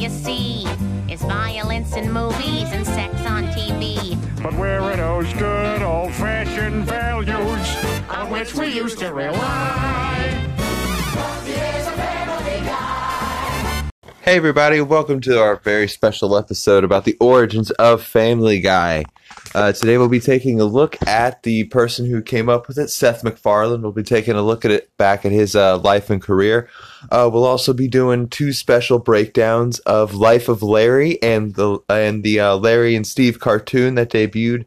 you see is violence in movies and sex on TV. But where are those good old fashioned values on which we used to rely? Hey, everybody, welcome to our very special episode about the origins of Family Guy. Uh, today, we'll be taking a look at the person who came up with it, Seth MacFarlane. We'll be taking a look at it back at his uh, life and career. Uh, we'll also be doing two special breakdowns of Life of Larry and the and the uh, Larry and Steve cartoon that debuted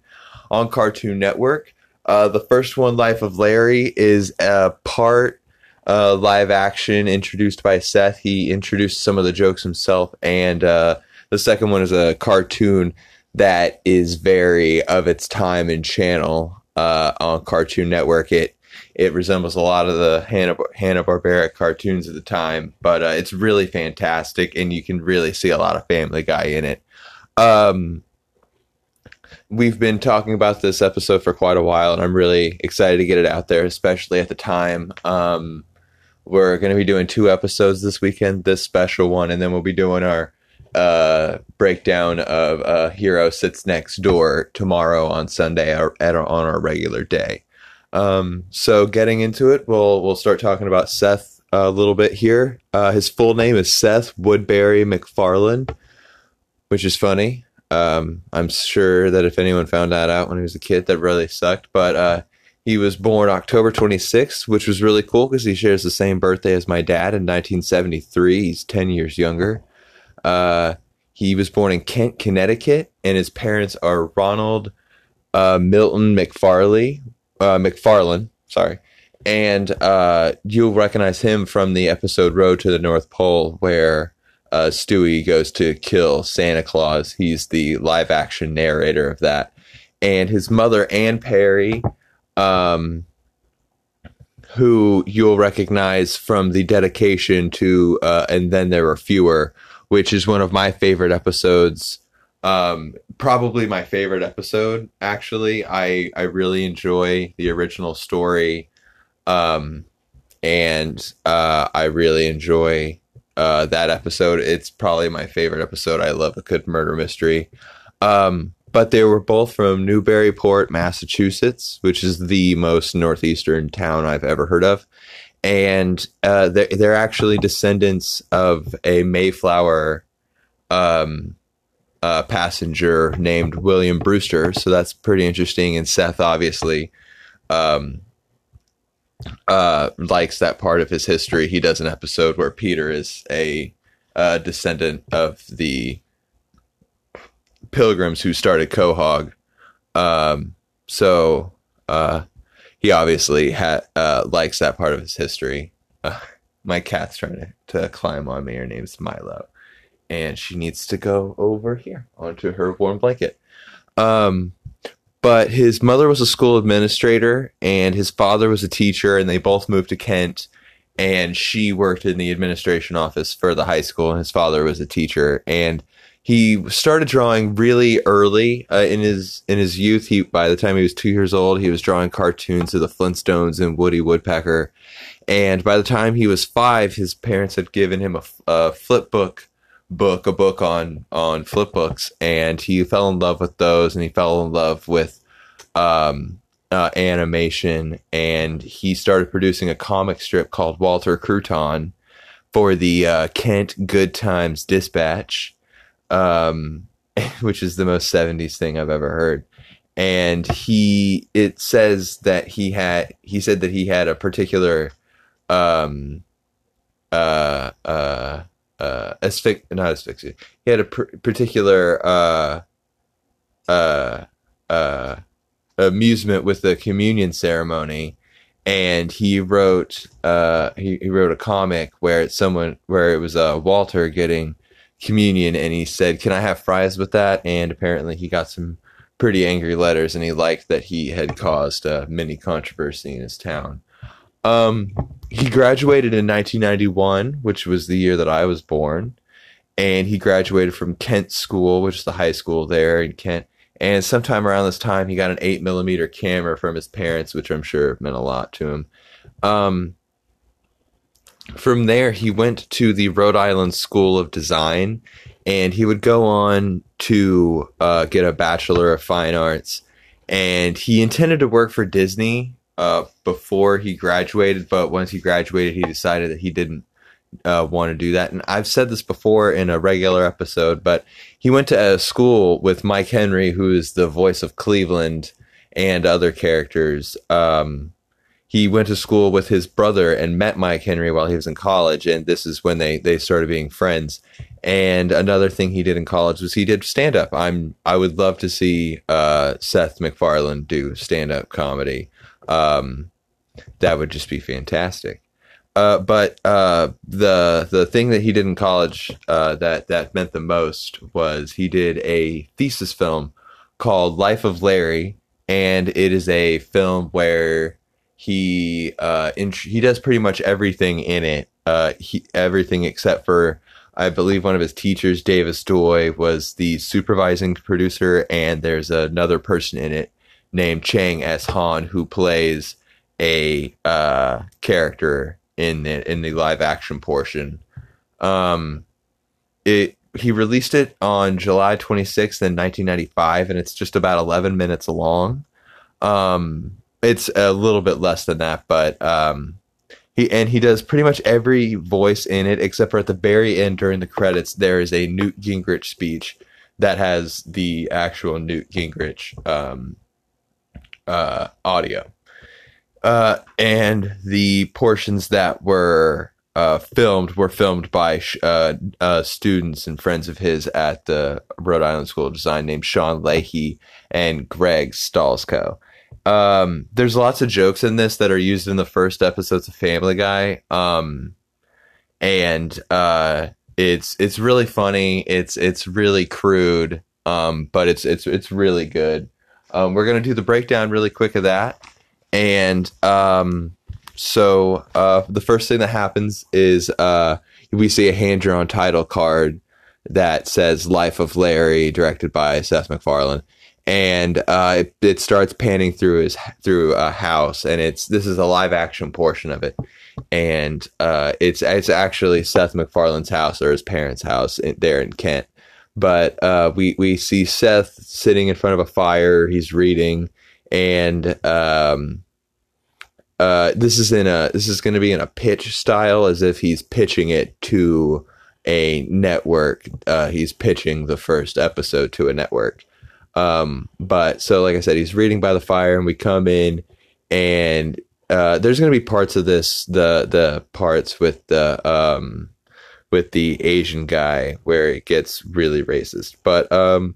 on Cartoon Network. Uh, the first one, Life of Larry, is a part uh, live action introduced by Seth. He introduced some of the jokes himself, and uh, the second one is a cartoon that is very of its time and channel uh, on Cartoon Network. It it resembles a lot of the Hanna Hanna Barbera cartoons at the time, but uh, it's really fantastic, and you can really see a lot of Family Guy in it. Um, we've been talking about this episode for quite a while, and I'm really excited to get it out there, especially at the time. Um, we're going to be doing two episodes this weekend, this special one, and then we'll be doing our uh, breakdown of uh, Hero Sits Next Door tomorrow on Sunday at our, on our regular day. Um, so getting into it, we'll we'll start talking about Seth a little bit here. Uh, his full name is Seth Woodbury MacFarlane, which is funny. Um, I'm sure that if anyone found that out when he was a kid, that really sucked. But uh, he was born October 26th, which was really cool because he shares the same birthday as my dad in 1973. He's 10 years younger. Uh, he was born in Kent, Connecticut, and his parents are Ronald uh, Milton McFarley, uh, MacFarlane, sorry. And uh, you'll recognize him from the episode Road to the North Pole, where uh, Stewie goes to kill Santa Claus. He's the live action narrator of that. And his mother, Ann Perry, um, who you'll recognize from the dedication to uh, and then there were fewer which is one of my favorite episodes. Um, probably my favorite episode actually. I i really enjoy the original story um, and uh, i really enjoy uh, that episode. It's probably my favorite episode. I love a good murder mystery. Um, but they were both from Newburyport, Massachusetts, which is the most northeastern town I've ever heard of. And uh, they're, they're actually descendants of a Mayflower um, uh, passenger named William Brewster. So that's pretty interesting. And Seth obviously um, uh, likes that part of his history. He does an episode where Peter is a uh, descendant of the pilgrims who started Quahog. Um, so uh, he obviously ha- uh, likes that part of his history. Uh, my cat's trying to, to climb on me. Her name's Milo, and she needs to go over here onto her warm blanket. Um, but his mother was a school administrator, and his father was a teacher, and they both moved to Kent. And she worked in the administration office for the high school, and his father was a teacher. And he started drawing really early uh, in his in his youth. He by the time he was two years old, he was drawing cartoons of the Flintstones and Woody Woodpecker. And by the time he was five, his parents had given him a, a flip book book, a book on on flip books, and he fell in love with those, and he fell in love with um, uh, animation, and he started producing a comic strip called Walter Crouton for the uh, Kent Good Times Dispatch um, which is the most 70s thing I've ever heard. And he, it says that he had, he said that he had a particular, um, uh, uh, uh, asphyx, not asphyxia. He had a pr- particular, uh, uh, uh, amusement with the communion ceremony and he wrote uh he, he wrote a comic where it's someone where it was uh Walter getting communion and he said, Can I have fries with that? And apparently he got some pretty angry letters and he liked that he had caused a mini controversy in his town. Um, he graduated in 1991, which was the year that I was born. And he graduated from Kent School, which is the high school there in Kent. And sometime around this time, he got an 8 millimeter camera from his parents, which I'm sure meant a lot to him. Um, from there, he went to the Rhode Island School of Design, and he would go on to uh, get a Bachelor of Fine Arts. And he intended to work for Disney uh, before he graduated, but once he graduated, he decided that he didn't uh, want to do that. And I've said this before in a regular episode, but he went to a school with Mike Henry, who is the voice of Cleveland and other characters. Um, he went to school with his brother and met Mike Henry while he was in college, and this is when they they started being friends. And another thing he did in college was he did stand up. I'm I would love to see uh, Seth MacFarlane do stand up comedy. Um, that would just be fantastic. Uh, but uh, the the thing that he did in college uh, that that meant the most was he did a thesis film called Life of Larry, and it is a film where he uh, int- he does pretty much everything in it. Uh, he everything except for I believe one of his teachers, Davis Doi, was the supervising producer, and there's another person in it named Chang S. Han who plays a uh, character in the in the live action portion. Um, it he released it on July 26th in 1995, and it's just about 11 minutes long. Um, it's a little bit less than that, but um, he and he does pretty much every voice in it except for at the very end during the credits. There is a Newt Gingrich speech that has the actual Newt Gingrich um, uh, audio. Uh, and the portions that were uh, filmed were filmed by uh, uh, students and friends of his at the Rhode Island School of Design named Sean Leahy and Greg Stalzko. Um, there's lots of jokes in this that are used in the first episodes of Family Guy. Um, and uh, it's it's really funny. It's it's really crude. Um, but it's it's it's really good. Um, we're gonna do the breakdown really quick of that. And um, so uh, the first thing that happens is uh, we see a hand drawn title card that says "Life of Larry," directed by Seth MacFarlane, and uh, it, it, starts panning through his through a house, and it's this is a live action portion of it, and uh, it's it's actually Seth MacFarlane's house or his parents' house in, there in Kent. But uh, we we see Seth sitting in front of a fire. He's reading, and um, uh, this is in a this is going to be in a pitch style, as if he's pitching it to a network. Uh, he's pitching the first episode to a network um, but so, like I said, he's reading by the fire, and we come in, and uh, there's going to be parts of this the the parts with the um, with the Asian guy where it gets really racist. But um,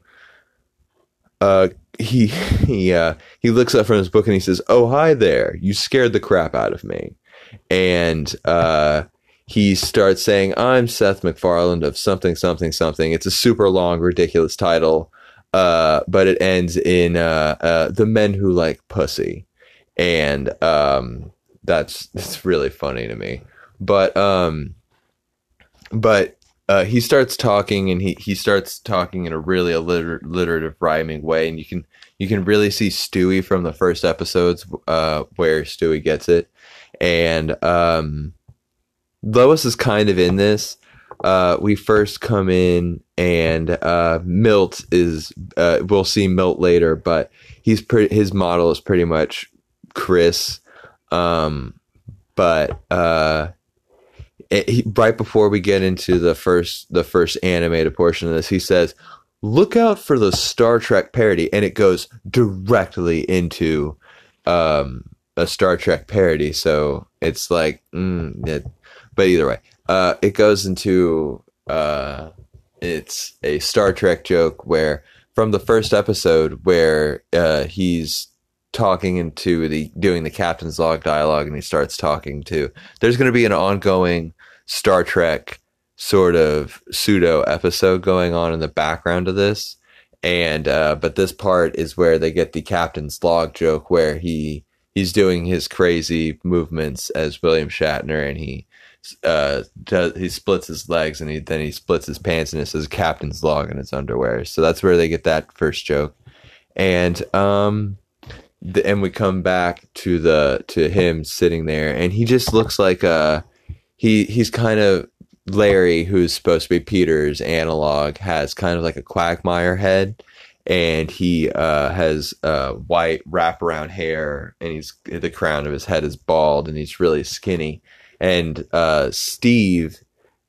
uh, he he uh, he looks up from his book and he says, "Oh hi there, you scared the crap out of me," and uh, he starts saying, "I'm Seth MacFarlane of something something something." It's a super long, ridiculous title uh, but it ends in uh, uh, the men who like pussy, and um, that's it's really funny to me. But um, but uh, he starts talking, and he he starts talking in a really alliter- alliterative, rhyming way, and you can you can really see Stewie from the first episodes uh, where Stewie gets it, and um, Lois is kind of in this uh, we first come in and uh, Milt is uh, we'll see Milt later, but he's pretty his model is pretty much Chris. Um, but uh, it, he, right before we get into the first the first animated portion of this, he says, "Look out for the Star Trek parody," and it goes directly into um, a Star Trek parody. So it's like, mm, it, but either way, uh, it goes into uh, it's a Star Trek joke where from the first episode where uh, he's talking into the doing the captain's log dialogue and he starts talking to there's going to be an ongoing Star Trek sort of pseudo episode going on in the background of this. And uh, but this part is where they get the captain's log joke where he he's doing his crazy movements as William Shatner and he uh, he splits his legs and he then he splits his pants and it says captain's log in his underwear. So that's where they get that first joke. And um the, and we come back to the to him sitting there and he just looks like a he he's kind of Larry, who's supposed to be Peter's analog, has kind of like a Quagmire head, and he uh, has uh, white wraparound hair, and he's the crown of his head is bald, and he's really skinny. And uh, Steve,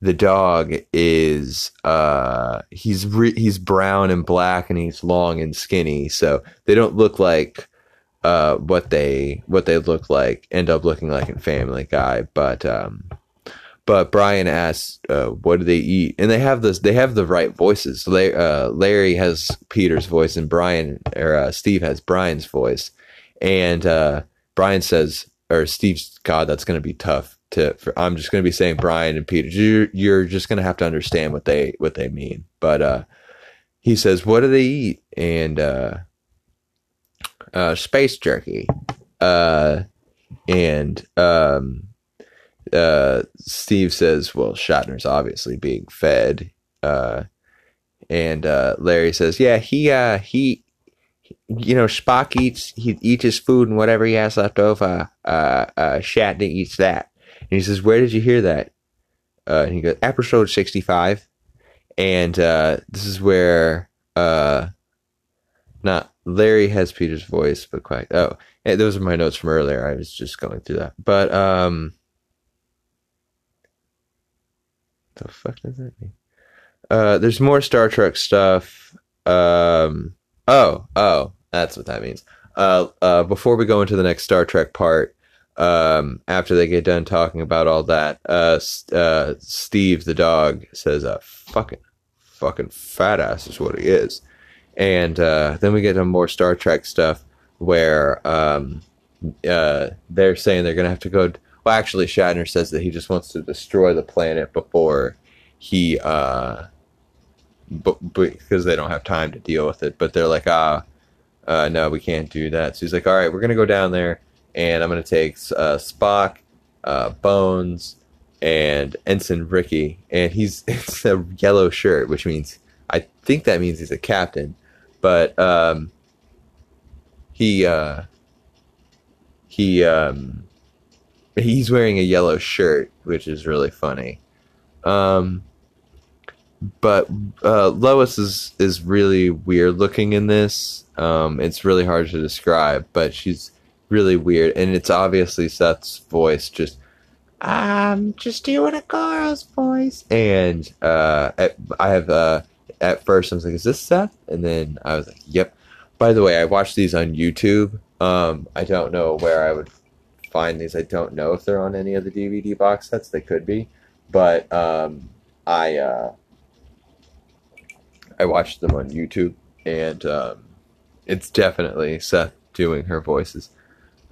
the dog, is uh, he's re- he's brown and black, and he's long and skinny, so they don't look like uh, what they what they look like. End up looking like in Family Guy, but. Um, but Brian asks, uh, "What do they eat?" And they have this. They have the right voices. So they, uh, Larry has Peter's voice, and Brian or uh, Steve has Brian's voice. And uh, Brian says, or Steve's, "God, that's going to be tough." To for, I'm just going to be saying Brian and Peter. You're, you're just going to have to understand what they what they mean. But uh, he says, "What do they eat?" And uh, uh, space jerky. Uh, and um, uh, Steve says, "Well, Shatner's obviously being fed," uh, and uh, Larry says, "Yeah, he uh, he, you know, Spock eats he eats his food and whatever he has left over. Uh, uh, Shatner eats that." And he says, "Where did you hear that?" Uh, and he goes, "Episode sixty-five," and uh, this is where uh, not Larry has Peter's voice, but quite oh, those are my notes from earlier. I was just going through that, but um. the fuck does that mean? Uh, there's more Star Trek stuff. Um, oh, oh, that's what that means. Uh, uh, before we go into the next Star Trek part, um, after they get done talking about all that, uh, uh, Steve the dog says, "Uh, fucking, fucking fat ass is what he is," and uh, then we get to more Star Trek stuff where um, uh, they're saying they're gonna have to go. Well, actually, Shatner says that he just wants to destroy the planet before he, uh, but because they don't have time to deal with it. But they're like, ah, uh, no, we can't do that. So he's like, all right, we're gonna go down there, and I'm gonna take uh, Spock, uh, Bones, and Ensign Ricky, and he's it's a yellow shirt, which means I think that means he's a captain, but um, he uh, he um, he's wearing a yellow shirt, which is really funny. Um, but uh, Lois is is really weird looking in this. Um, it's really hard to describe, but she's really weird, and it's obviously Seth's voice. Just I'm just doing a girl's voice, and uh, at, I have uh, at first I was like, "Is this Seth?" And then I was like, "Yep." By the way, I watched these on YouTube. Um, I don't know where I would find these. I don't know if they're on any of the DVD box sets. They could be, but um, I uh, I watched them on YouTube, and um, it's definitely Seth doing her voices.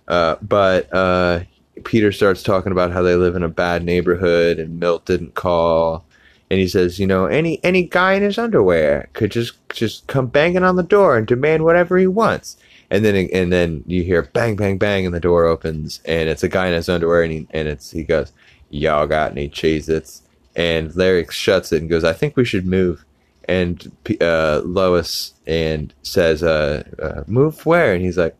Uh, but uh, Peter starts talking about how they live in a bad neighborhood, and Milt didn't call, and he says, you know, any any guy in his underwear could just just come banging on the door and demand whatever he wants. And then and then you hear bang bang bang, and the door opens, and it's a guy in his underwear, and he and it's he goes, y'all got any Cheez-Its? And Larry shuts it and goes, I think we should move and uh, Lois and says, uh, uh, "Move where?" And he's like,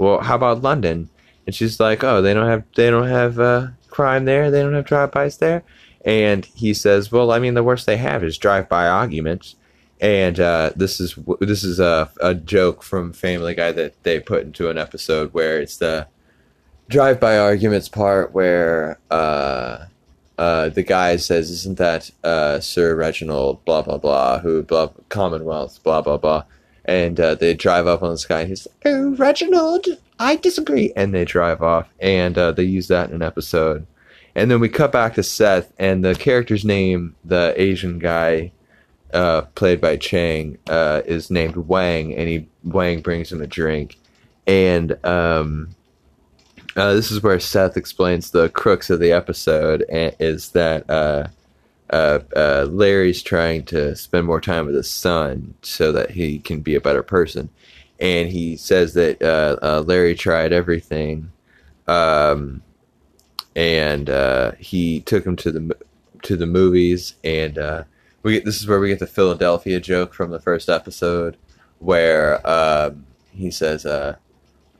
"Well, how about London?" And she's like, "Oh, they don't have they don't have uh, crime there. They don't have drive-bys there." And he says, "Well, I mean, the worst they have is drive-by arguments." And uh, this is this is a, a joke from Family Guy that they put into an episode where it's the drive-by arguments part where uh, uh, the guy says, "Isn't that uh, Sir Reginald blah blah blah who blah Commonwealth blah blah blah?" And uh, they drive up on this guy. And he's like, "Oh, Reginald, I disagree." And they drive off, and uh, they use that in an episode. And then we cut back to Seth, and the character's name, the Asian guy, uh, played by Chang, uh, is named Wang, and he Wang brings him a drink, and um, uh, this is where Seth explains the crux of the episode and is that uh, uh, uh, Larry's trying to spend more time with his son so that he can be a better person. And he says that uh, uh, Larry tried everything, um, and he took him to the to the movies. And we get, this is where we get the Philadelphia joke from the first episode, where um, he says, uh,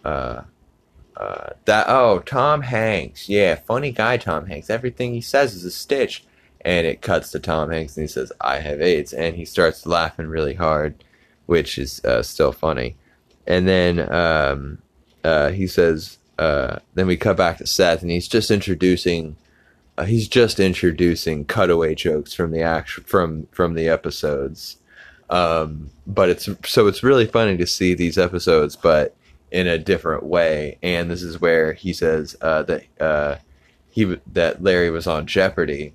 that oh Tom Hanks, yeah, funny guy Tom Hanks. Everything he says is a stitch, and it cuts to Tom Hanks and he says I have AIDS, and he starts laughing really hard, which is uh, still funny, and then um, uh, he says. Uh, then we cut back to Seth, and he's just introducing. Uh, he's just introducing cutaway jokes from the act from from the episodes, um, but it's so it's really funny to see these episodes, but in a different way. And this is where he says uh, that uh, he that Larry was on Jeopardy,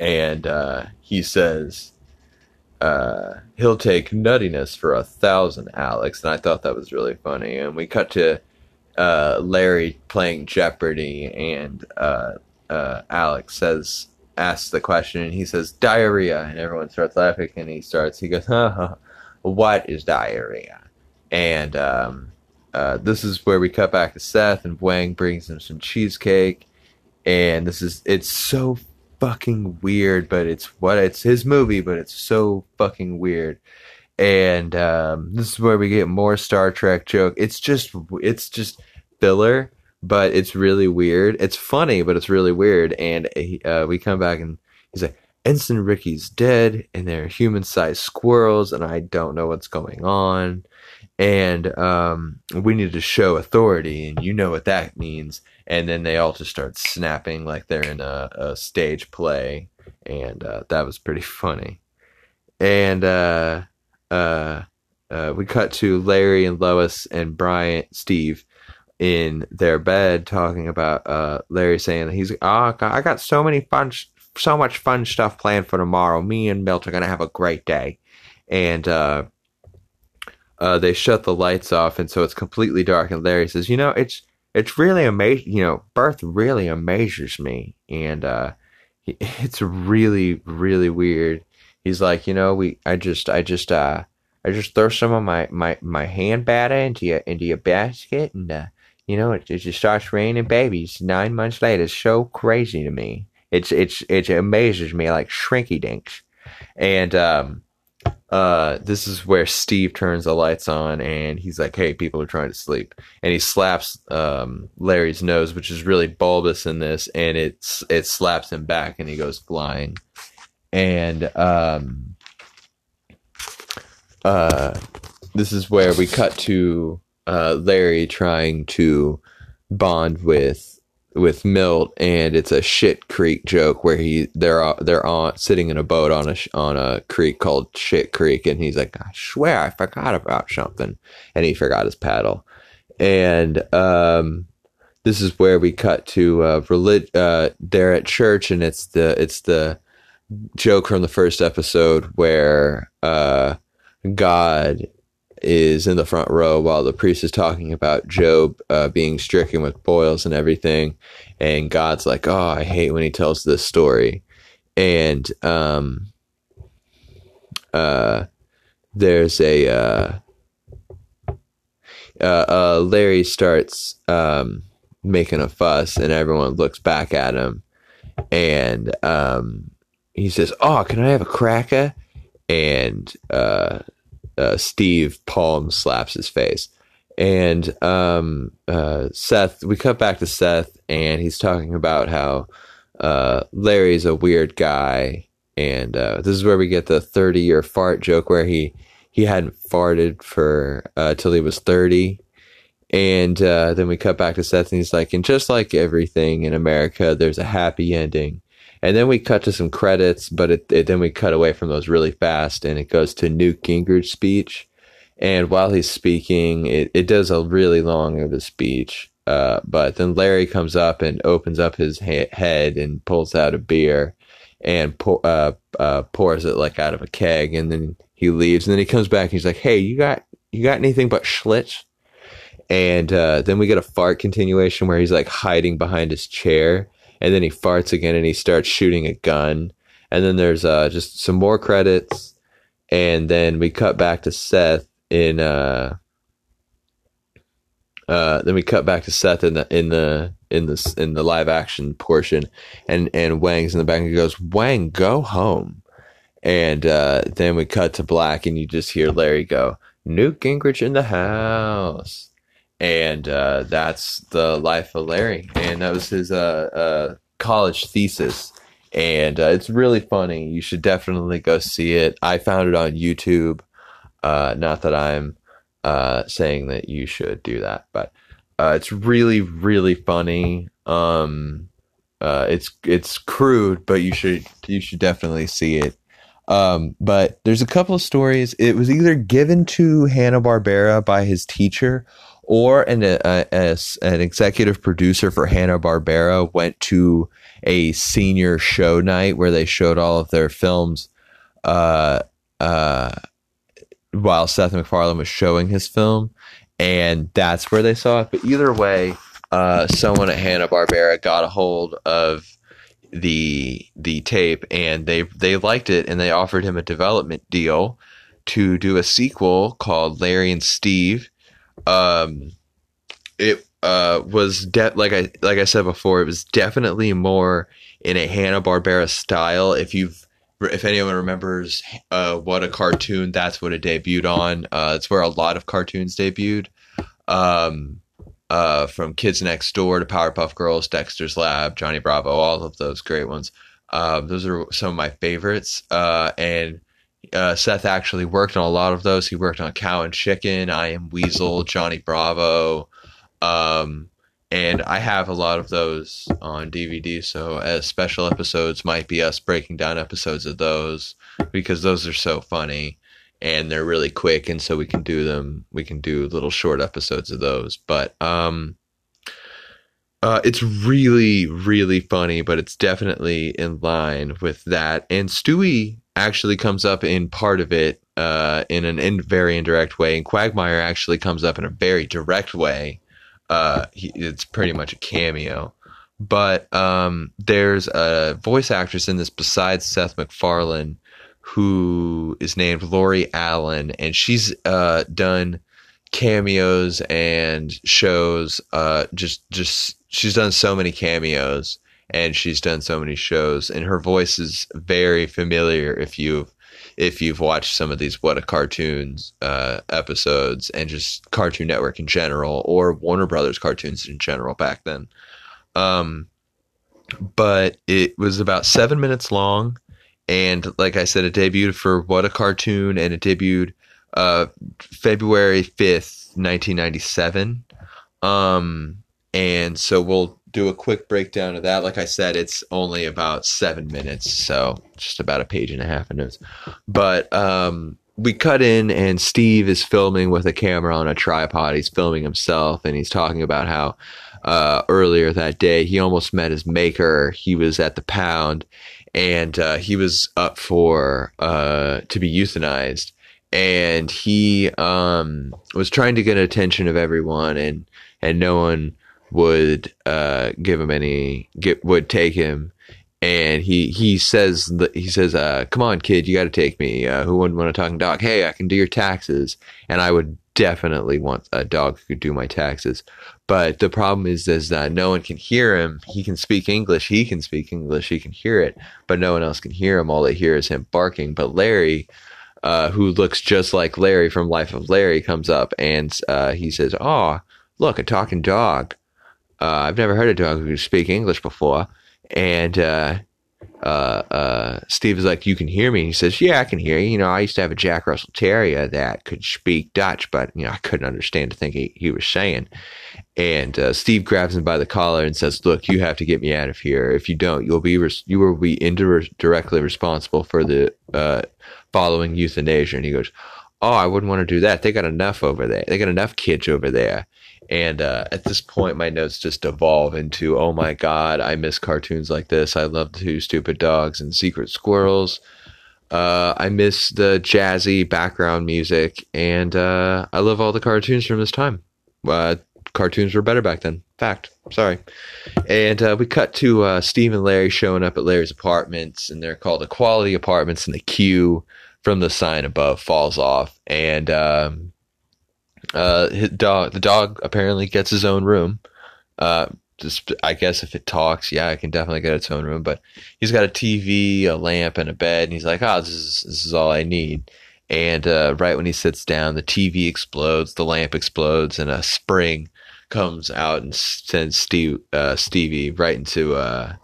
and uh, he says uh, he'll take nuttiness for a thousand, Alex. And I thought that was really funny. And we cut to uh, Larry playing Jeopardy, and uh, Alex says asks the question, and he says diarrhea, and everyone starts laughing, and he starts he goes, "What is diarrhea?" And um, uh, this is where we cut back to Seth, and Wang brings him some cheesecake, and this is it's so fucking weird, but it's what it's his movie, but it's so fucking weird. And um, this is where we get more Star Trek joke. It's just it's just filler, but it's really weird. It's funny, but it's really weird. And uh, we come back and he's like, Ensign Ricky's dead, and they're human-sized squirrels, and I don't know what's going on and um, we need to show authority, and you know what that means. And then they all just start snapping like they're in a, a stage play, and uh, that was pretty funny. And uh, uh, uh we cut to Larry and Lois and Brian, Steve, in their bed talking about uh, Larry saying he's oh, I got so many fun, so much fun stuff planned for tomorrow. Me and Milt are gonna have a great day, and uh, they shut the lights off, and so it's completely dark. And Larry says, "You know, it's it's really amazing. You know, birth really amazes me, and uh, it's really really weird." He's like, "You know, we I just I just uh I just throw some of my my my hand batter into your into your basket, and uh, you know, it, it just starts raining babies nine months later. It's so crazy to me. It's it's it amazes me like shrinky dinks, and um." Uh, this is where Steve turns the lights on and he's like, "Hey, people are trying to sleep," and he slaps um, Larry's nose, which is really bulbous in this, and it's it slaps him back, and he goes flying. And um, uh, this is where we cut to uh, Larry trying to bond with with Milt, and it's a shit creek joke where he they're they're on sitting in a boat on a on a creek called Shit Creek, and he's like, I swear I forgot about something, and he forgot his paddle, and um, this is where we cut to uh, relig- uh, they're at church, and it's the it's the joke from the first episode where uh, God is in the front row while the priest is talking about Job uh, being stricken with boils and everything. And God's like, oh, I hate when he tells this story. And um, uh, there's a. Uh, uh, uh, Larry starts um, making a fuss, and everyone looks back at him. And um, he says, Oh, can I have a cracker? And uh, uh, Steve palm slaps his face. And um, uh, Seth, we cut back to Seth, and he's talking about how uh, Larry's a weird guy, and uh, this is where we get the thirty-year fart joke, where he he hadn't farted for uh, till he was thirty, and uh, then we cut back to Seth, and he's like, and just like everything in America, there's a happy ending. And then we cut to some credits, but it, it, then we cut away from those really fast, and it goes to Newt Gingrich's speech. And while he's speaking, it, it does a really long of a speech. Uh, but then Larry comes up and opens up his ha- head and pulls out a beer and pour, uh, uh, pours it like out of a keg, and then he leaves. And then he comes back and he's like, "Hey, you got you got anything but Schlitz?" And uh, then we get a fart continuation where he's like hiding behind his chair, and then he farts again and he starts shooting a gun. And then there's uh, just some more credits, and then we cut back to Seth in. Uh, uh, then we cut back to Seth in the in the in the in the live action portion, and and Wang's in the back and he goes, "Wang, go home." And uh, then we cut to black, and you just hear Larry go, "Newt Gingrich in the house." And uh, that's the life of Larry, and that was his uh, uh, college thesis, and uh, it's really funny. You should definitely go see it. I found it on YouTube. Uh, not that I'm uh, saying that you should do that, but it's really, really funny. Um, uh, it's it's crude, but you should you should definitely see it. Um, but there's a couple of stories. It was either given to Hanna Barbera by his teacher, or an a, a, an executive producer for Hanna Barbera went to a senior show night where they showed all of their films. Uh, uh, while Seth MacFarlane was showing his film, and that's where they saw it. But either way, uh, someone at Hanna Barbera got a hold of the the tape, and they they liked it, and they offered him a development deal to do a sequel called Larry and Steve. Um, it uh, was de- like I like I said before, it was definitely more in a Hanna Barbera style. If you've if anyone remembers uh, what a cartoon, that's what it debuted on. Uh, it's where a lot of cartoons debuted. Um, uh, from Kids Next Door to Powerpuff Girls, Dexter's Lab, Johnny Bravo, all of those great ones. Um, those are some of my favorites. Uh, and uh, Seth actually worked on a lot of those. He worked on Cow and Chicken, I Am Weasel, Johnny Bravo. Um, and I have a lot of those on DVD. So as special episodes might be us breaking down episodes of those because those are so funny and they're really quick, and so we can do them. We can do little short episodes of those, but um, uh, it's really really funny, but it's definitely in line with that. And Stewie actually comes up in part of it uh, in an in very indirect way, and Quagmire actually comes up in a very direct way uh, he, it's pretty much a cameo. But um, there's a voice actress in this besides Seth MacFarlane who is named Lori Alan, and she's uh, done cameos and shows. Uh, just, just she's done so many cameos, and she's done so many shows, and her voice is very familiar if you've if you've watched some of these What a Cartoons uh, episodes and just Cartoon Network in general or Warner Brothers cartoons in general back then. Um, but it was about seven minutes long. And like I said, it debuted for What a Cartoon and it debuted uh, February 5th, 1997. Um, and so we'll do a quick breakdown of that. Like I said, it's only about seven minutes, so just about a page and a half of notes. But um, we cut in, and Steve is filming with a camera on a tripod. He's filming himself, and he's talking about how uh, earlier that day he almost met his maker. He was at the pound, and uh, he was up for uh, to be euthanized. And he um, was trying to get attention of everyone, and and no one would uh, give him any get would take him. And he he says he says uh, come on kid you got to take me. Uh, who wouldn't want a talking dog? Hey i can do your taxes. And i would definitely want a dog who could do my taxes. But the problem is is that no one can hear him. He can speak english. He can speak english. He can hear it. But no one else can hear him. All they hear is him barking. But larry uh, who looks just like larry from life of larry comes up and uh, he says oh look a talking dog I've never heard a dog who speak English before. And uh, uh, uh, Steve is like, You can hear me? He says, Yeah, I can hear you. You know, I used to have a Jack Russell Terrier that could speak Dutch, but, you know, I couldn't understand the thing he, he was saying. And uh, Steve grabs him by the collar and says, Look, you have to get me out of here. If you don't, you'll be res- you will be indirectly responsible for the uh, following euthanasia. And he goes, Oh, I wouldn't want to do that. They got enough over there. They got enough kids over there. And uh, at this point, my notes just evolve into, oh my God, I miss cartoons like this. I love Two Stupid Dogs and Secret Squirrels. Uh, I miss the jazzy background music. And uh, I love all the cartoons from this time. Uh, cartoons were better back then. Fact. Sorry. And uh, we cut to uh, Steve and Larry showing up at Larry's apartments, and they're called Equality Apartments, and the Q from the sign above falls off. And. Um, uh, his dog, the dog apparently gets his own room. Uh, just, I guess if it talks, yeah, it can definitely get its own room. But he's got a TV, a lamp, and a bed, and he's like, "Oh, this is this is all I need." And uh, right when he sits down, the TV explodes, the lamp explodes, and a spring comes out and sends Steve uh, Stevie right into uh,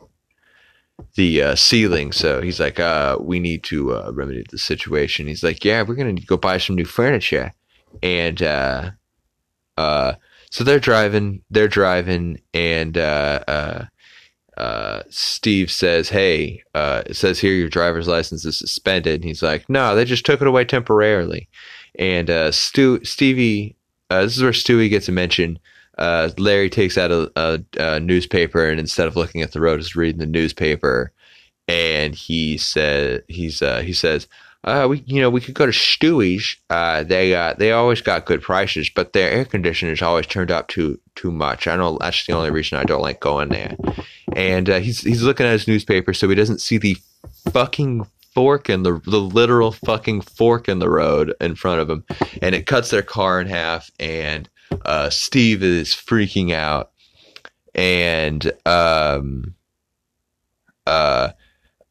the uh, ceiling. So he's like, uh, "We need to uh, remedy the situation." He's like, "Yeah, we're gonna go buy some new furniture," and uh, uh, so they're driving, they're driving, and uh, uh, uh, Steve says, "Hey, uh, it says here your driver's license is suspended." And he's like, "No, they just took it away temporarily." And uh, Stu, Stevie, this is where Stewie gets a mention. Uh, Larry takes out a, a, a newspaper and instead of looking at the road, is reading the newspaper. And he said, "He's he says." Uh, we you know we could go to Stewie's. Uh, they uh, they always got good prices, but their air conditioners always turned up too too much. I know that's the only reason I don't like going there. And uh, he's he's looking at his newspaper, so he doesn't see the fucking fork in the the literal fucking fork in the road in front of him, and it cuts their car in half. And uh, Steve is freaking out, and um, uh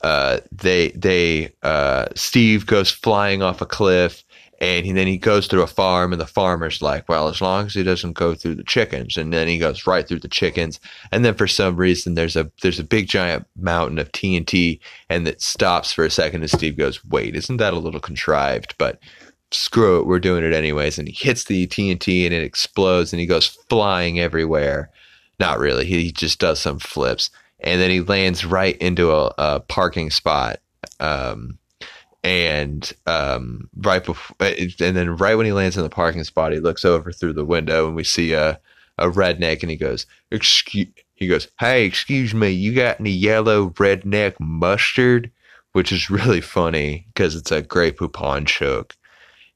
uh, they they uh, Steve goes flying off a cliff, and he, then he goes through a farm, and the farmer's like, "Well, as long as he doesn't go through the chickens," and then he goes right through the chickens, and then for some reason there's a there's a big giant mountain of TNT, and it stops for a second, and Steve goes, "Wait, isn't that a little contrived?" But screw it, we're doing it anyways, and he hits the TNT, and it explodes, and he goes flying everywhere. Not really, he just does some flips and then he lands right into a, a parking spot. Um, and um, right before, and then right when he lands in the parking spot, he looks over through the window, and we see a a redneck, and he goes, "Excuse," he goes, "Hey, excuse me, you got any yellow redneck mustard?" Which is really funny because it's a Grey Poupon joke.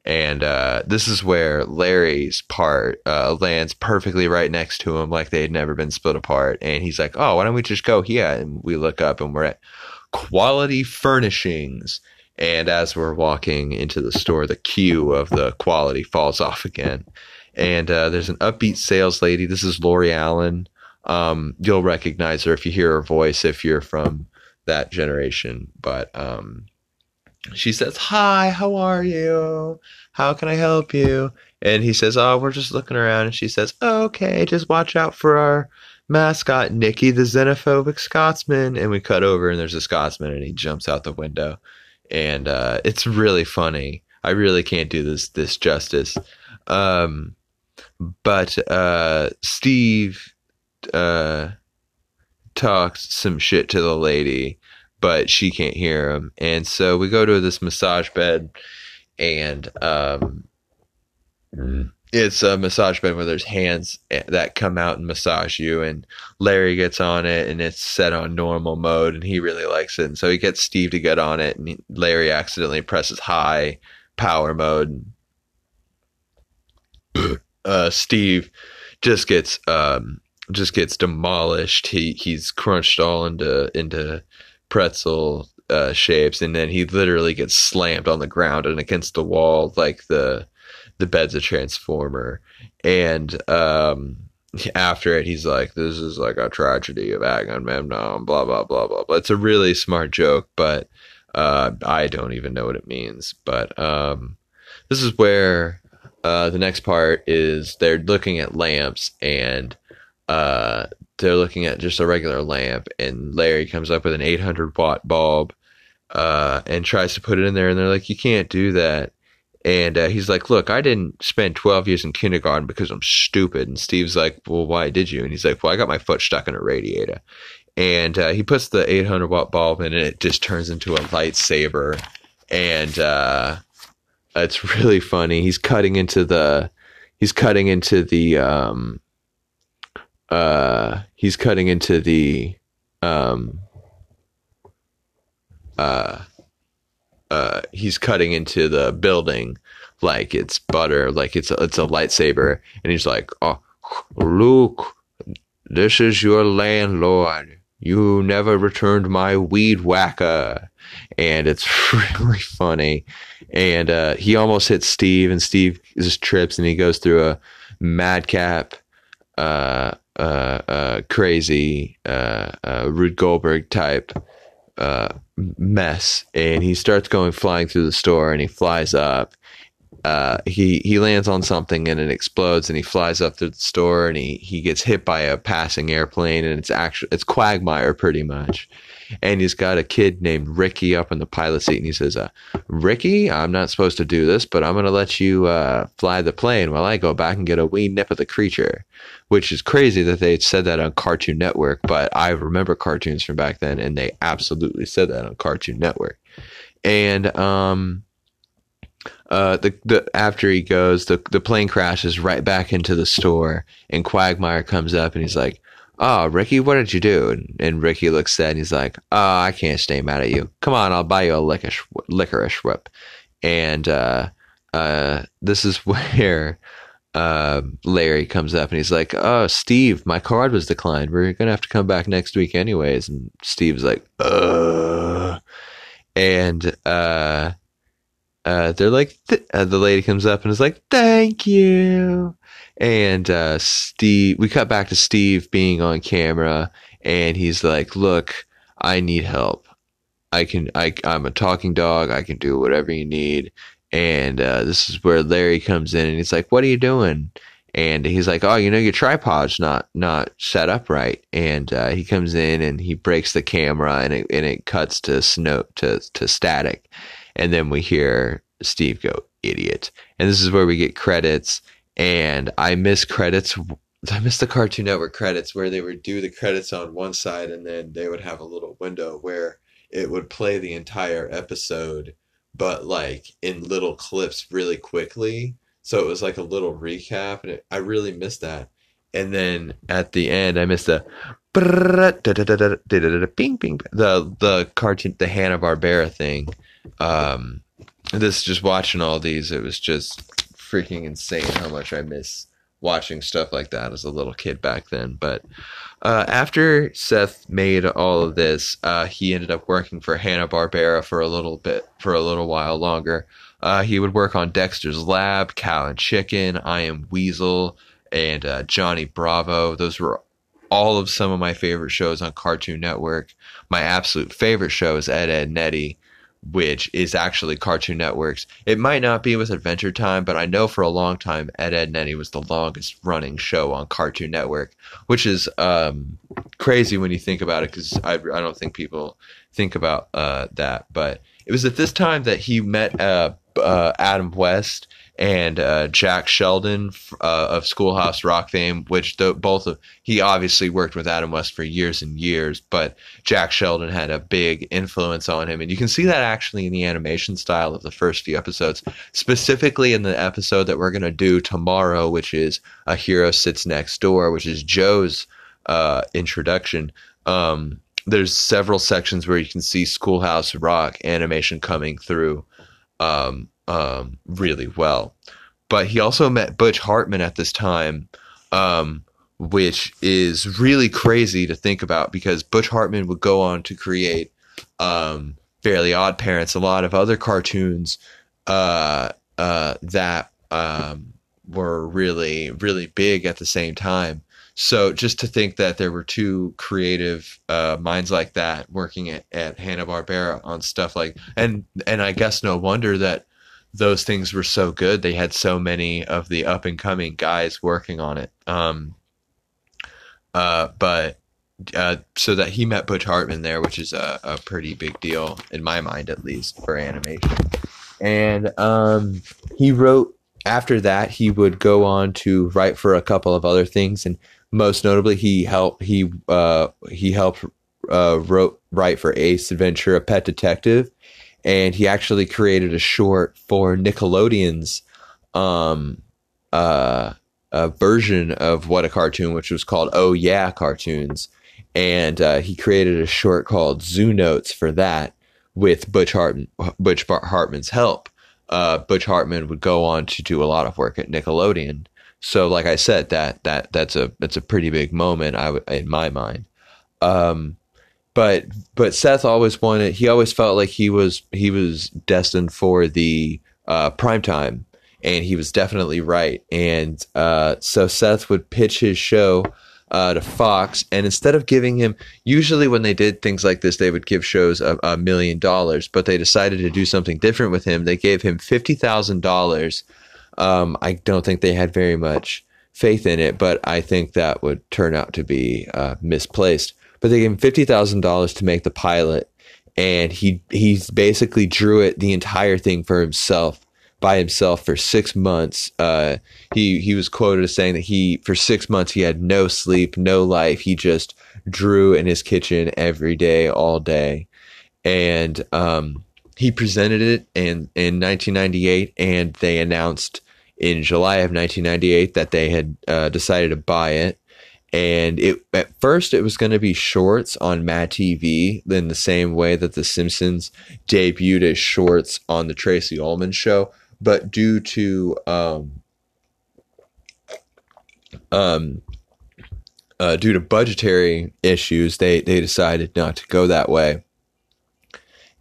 And uh, this is where Larry's part uh, lands perfectly right next to him, like they had never been split apart. And he's like, "Oh, why don't we just go here?" And we look up, and we're at Quality Furnishings. And as we're walking into the store, the cue of the quality falls off again. And uh, there's an upbeat sales lady. This is Lori Alan. Um, you'll recognize her if you hear her voice if you're from that generation. But um, she says, Hi, how are you? How can I help you? And he says, Oh, we're just looking around. And she says, Okay, just watch out for our mascot, Nicky, the xenophobic Scotsman. And we cut over, and there's a Scotsman, and he jumps out the window. And uh, it's really funny. I really can't do this this justice. Um, but uh, Steve uh, talks some shit to the lady but she can't hear him. And so we go to this massage bed, and um, it's a massage bed where there's hands that come out and massage you. And Larry gets on it, and it's set on normal mode, and he really likes it. And so he gets Steve to get on it, and Larry accidentally presses high power mode. uh, Steve just gets um, just gets demolished. He he's crunched all into into pretzel uh, shapes, and then he literally gets slammed on the ground and against the wall like the the bed's a transformer. And um, after it, he's like, "This is like a tragedy of Agamemnon." Blah blah blah blah. But it's a really smart joke, but uh, I don't even know what it means. But um, this is where uh, the next part is they're looking at lamps and uh, they're looking at just a regular lamp, and Larry comes up with an 800 watt bulb uh, and tries to put it in there, and they're like, "You can't do that." And uh, he's like, "Look, I didn't spend 12 years in kindergarten because I'm stupid." And Steve's like, "Well, why did you?" And he's like, "Well, I got my foot stuck in a radiator." And uh, he puts the 800 watt bulb in, and it just turns into a lightsaber. And uh, it's really funny. He's cutting into the he's cutting into the um, uh, he's cutting into the um, uh, uh, he's cutting into the building like it's butter, like it's a, it's a lightsaber, and he's like, "Oh, Luke, this is your landlord. You never returned my weed whacker," and it's really funny. And uh, he almost hits Steve, and Steve just trips, and he goes through a madcap uh, crazy uh, uh, Rube Goldberg type uh, mess, and he starts going flying through the store, and he flies up. Uh, he he lands on something and it explodes, and he flies up through the store, and he he gets hit by a passing airplane, and it's actually it's Quagmire pretty much, and he's got a kid named Ricky up in the pilot seat, and he says, uh, "Ricky, I'm not supposed to do this, but I'm going to let you uh, fly the plane while I go back and get a wee nip of the creature," which is crazy that they said that on Cartoon Network, but I remember cartoons from back then, and they absolutely said that on Cartoon Network, and um. Uh, the the after he goes, the the plane crashes right back into the store, and Quagmire comes up and he's like, oh, Ricky, what did you do? And, Ricky looks sad and he's like, oh, I can't stay mad at you. Come on, I'll buy you a licorice, licorice whip. And uh, uh, this is where uh, Larry comes up and he's like, oh, Steve, my card was declined. We're going to have to come back next week anyways. And Steve's like, uh. And uh, uh, they're like, th- uh, the lady comes up and is like, thank you and uh, Steve, we cut back to Steve being on camera, and he's like, "Look, I need help. I can. I, I'm a talking dog. I can do whatever you need." And uh, this is where Larry comes in, and he's like, "What are you doing?" And he's like, "Oh, you know, your tripod's not not set up right." And uh, he comes in and he breaks the camera, and it and it cuts to snow to to static, and then we hear Steve go, "Idiot!" And this is where we get credits and I miss credits. I missed the Cartoon Network credits where they would do the credits on one side and then they would have a little window where it would play the entire episode, but like in little clips really quickly. So it was like a little recap, and it, I really missed that. And then at the end, I missed the the the cartoon the Hanna Barbera thing. Um, this just watching all these, it was just freaking insane how much I miss watching stuff like that as a little kid back then. But uh, after Seth made all of this, uh, he ended up working for Hanna Barbera for a little bit, for a little while longer. Uh, he would work on Dexter's Lab, Cow and Chicken, I Am Weasel, and uh, Johnny Bravo. Those were all of some of my favorite shows on Cartoon Network. My absolute favorite show is Ed, Edd n Eddy which is actually Cartoon Network's. It might not be with Adventure Time, but I know for a long time Ed, Edd n Eddy was the longest running show on Cartoon Network, which is um, crazy when you think about it because I, I don't think people think about uh, that. But it was at this time that he met uh, uh, Adam West and uh, Jack Sheldon uh, of Schoolhouse Rock fame, which the, both of he obviously worked with Adam West for years and years, but Jack Sheldon had a big influence on him, and you can see that actually in the animation style of the first few episodes, specifically in the episode that we're gonna do tomorrow, which is a hero sits next door, which is Joe's uh, introduction. Um, there's several sections where you can see Schoolhouse Rock animation coming through. Um, um, really well. But he also met Butch Hartman at this time, um, which is really crazy to think about because Butch Hartman would go on to create um, Fairly Odd Parents, a lot of other cartoons uh, uh, that um, were really, really big at the same time. So just to think that there were two creative uh, minds like that working at, at Hanna Barbera on stuff like and and I guess no wonder that those things were so good. They had so many of the up and coming guys working on it. Um, uh, but uh, so that he met Butch Hartman there, which is a, a, pretty big deal in my mind, at least for animation. And um, he wrote after that. He would go on to write for a couple of other things, and most notably, he helped he uh, he helped uh, wrote write for Ace Ventura, a Pet Detective, and he actually created a short for Nickelodeon's um, uh, version of what a cartoon, which was called Oh Yeah Cartoons, and uh, he created a short called Zoomates for that with Butch Hartman, Butch Hartman's help. Uh, Butch Hartman would go on to do a lot of work at Nickelodeon. So, like I said, that that that's a that's a pretty big moment. I w- in my mind. Um, but but Seth always wanted. He always felt like he was he was destined for the uh, prime time, and he was definitely right. And uh, so Seth would pitch his show uh, to Fox, and instead of giving him, usually when they did things like this, they would give shows a, a million dollars, but they decided to do something different with him. They gave him fifty thousand dollars. Um, I don't think they had very much faith in it, but I think that would turn out to be uh, misplaced. But they gave him fifty thousand dollars to make the pilot, and he he basically drew it the entire thing for himself by himself for six months. Uh, he he was quoted as saying that he for six months he had no sleep, no life. He just drew in his kitchen every day, all day, and um, he presented it in in 1998, and they announced in July of 1998 that they had uh, decided to buy it. And it at first it was going to be shorts on Mad TV in the same way that The Simpsons debuted as shorts on the Tracey Ullman show but due to um, um, uh, due to budgetary issues, they they decided not to go that way.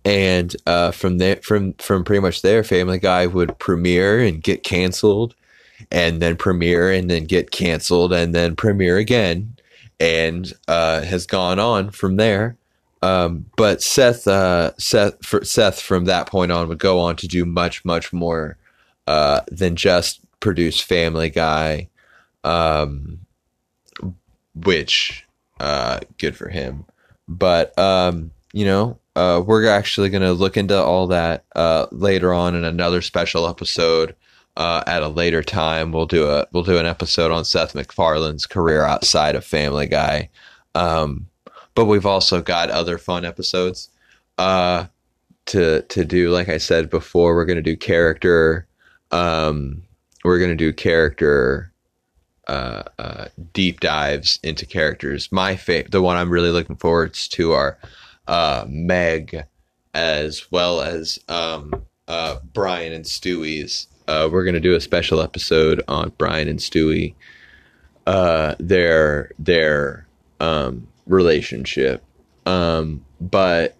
And uh, from there, from from pretty much there, Family Guy would premiere and get canceled, and then premiere and then get canceled, and then premiere again, and uh, has gone on from there. Um, but Seth, uh, Seth, Seth, from that point on, would go on to do much, much more uh, than just produce Family Guy, um, which uh, good for him. But um, you know, uh, we're actually going to look into all that uh, later on in another special episode. Uh, at a later time, we'll do a we'll do an episode on Seth MacFarlane's career outside of Family Guy. Um, but we've also got other fun episodes uh, to to do. Like I said before, we're going to do character. Um, we're going to do character uh, uh, deep dives into characters. My favorite, the one I'm really looking forward to, are uh, Meg, as well as um, uh, Brian and Stewie's. Uh, we're going to do a special episode on Brian and Stewie. Uh, their their um, relationship. Um, but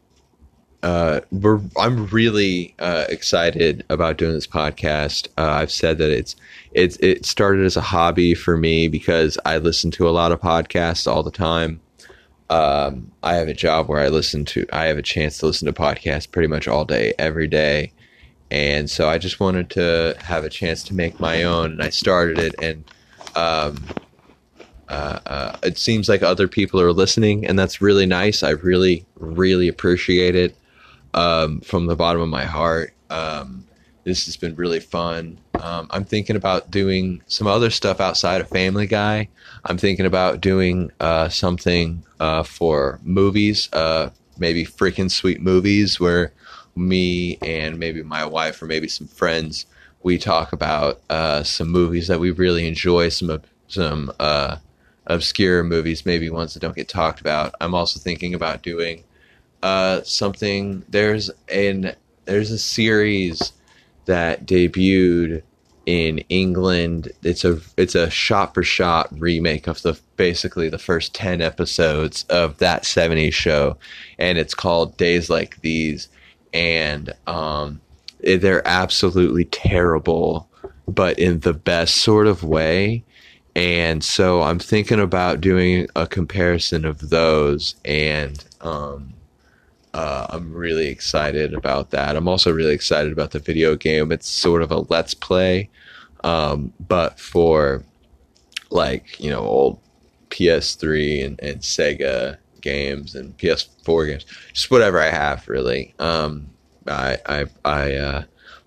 uh, we're I'm really uh, excited about doing this podcast. Uh, I've said that it's it's it started as a hobby for me because I listen to a lot of podcasts all the time. Um, I have a job where I listen to I have a chance to listen to podcasts pretty much all day, every day, and so I just wanted to have a chance to make my own, and I started it, and um, uh, uh, it seems like other people are listening, and that's really nice. I really, really appreciate it um, from the bottom of my heart. Um, this has been really fun. Um, I'm thinking about doing some other stuff outside of Family Guy. I'm thinking about doing uh, something uh, for movies, uh, maybe freaking sweet movies, where me and maybe my wife or maybe some friends we talk about uh, some movies that we really enjoy, some some uh, obscure movies, maybe ones that don't get talked about. I'm also thinking about doing uh, something. There's an there's a series that debuted in England. It's a it's a shot for shot remake of the basically the first ten episodes of that '70s show, and it's called Days Like These, and um, they're absolutely terrible, but in the best sort of way. And so I'm thinking about doing a comparison of those and um, uh, I'm really excited about that. I'm also really excited about the video game. It's sort of a let's play, um, but for like you know old PS3 and, and Sega games and PS4 games, just whatever I have really. Um, I I I. Uh,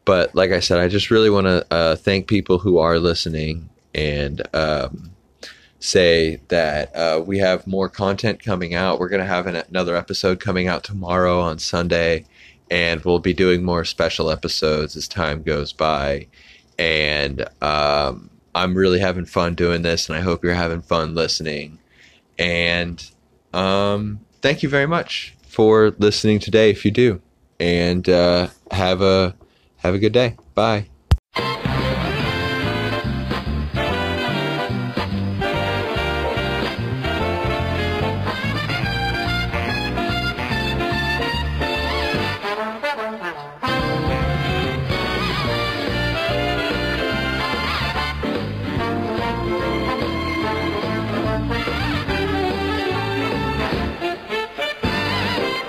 but like I said, I just really want to uh, thank people who are listening and. Um, say that uh, we have more content coming out. We're going to have an, another episode coming out tomorrow on Sunday, and we'll be doing more special episodes as time goes by. And um, I'm really having fun doing this, and I hope you're having fun listening. And um, thank you very much for listening today, if you do. And uh, have a have a good day. Bye.